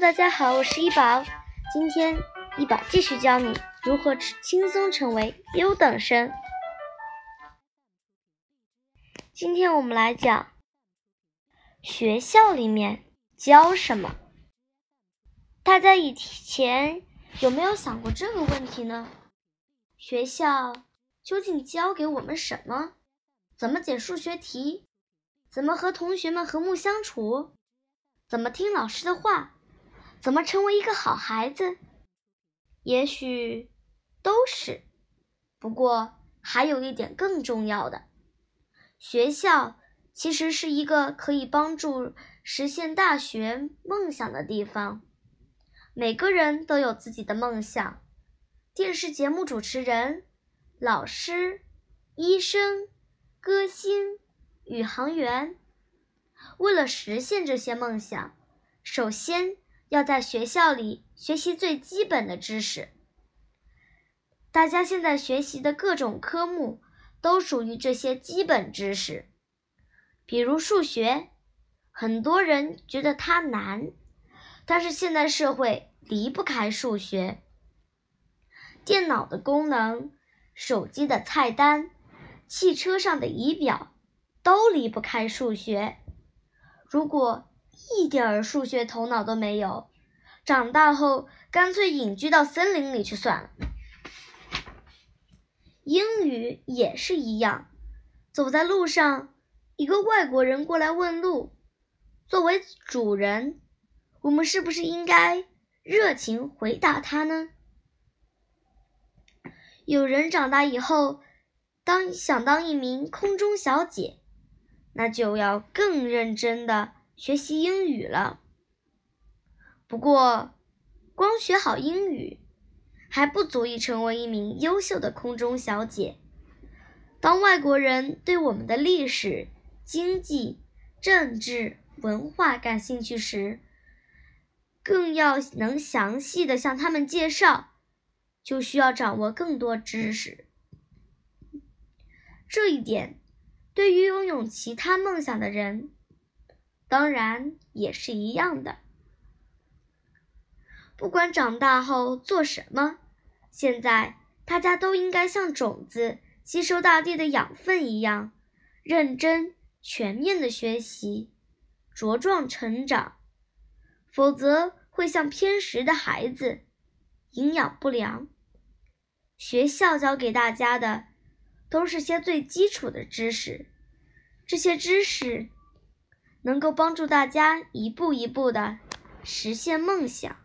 大家好，我是一宝。今天一宝继续教你如何轻松成为优等生。今天我们来讲学校里面教什么。大家以前有没有想过这个问题呢？学校究竟教给我们什么？怎么解数学题？怎么和同学们和睦相处？怎么听老师的话？怎么成为一个好孩子？也许都是，不过还有一点更重要的，学校其实是一个可以帮助实现大学梦想的地方。每个人都有自己的梦想：电视节目主持人、老师、医生、歌星、宇航员。为了实现这些梦想，首先要在学校里学习最基本的知识。大家现在学习的各种科目都属于这些基本知识，比如数学，很多人觉得它难。但是现代社会离不开数学，电脑的功能、手机的菜单、汽车上的仪表，都离不开数学。如果一点儿数学头脑都没有，长大后干脆隐居到森林里去算了。英语也是一样，走在路上，一个外国人过来问路，作为主人。我们是不是应该热情回答他呢？有人长大以后当想当一名空中小姐，那就要更认真的学习英语了。不过，光学好英语还不足以成为一名优秀的空中小姐。当外国人对我们的历史、经济、政治、文化感兴趣时，更要能详细的向他们介绍，就需要掌握更多知识。这一点，对于拥有其他梦想的人，当然也是一样的。不管长大后做什么，现在大家都应该像种子吸收大地的养分一样，认真全面的学习，茁壮成长。否则会像偏食的孩子，营养不良。学校教给大家的都是些最基础的知识，这些知识能够帮助大家一步一步的实现梦想。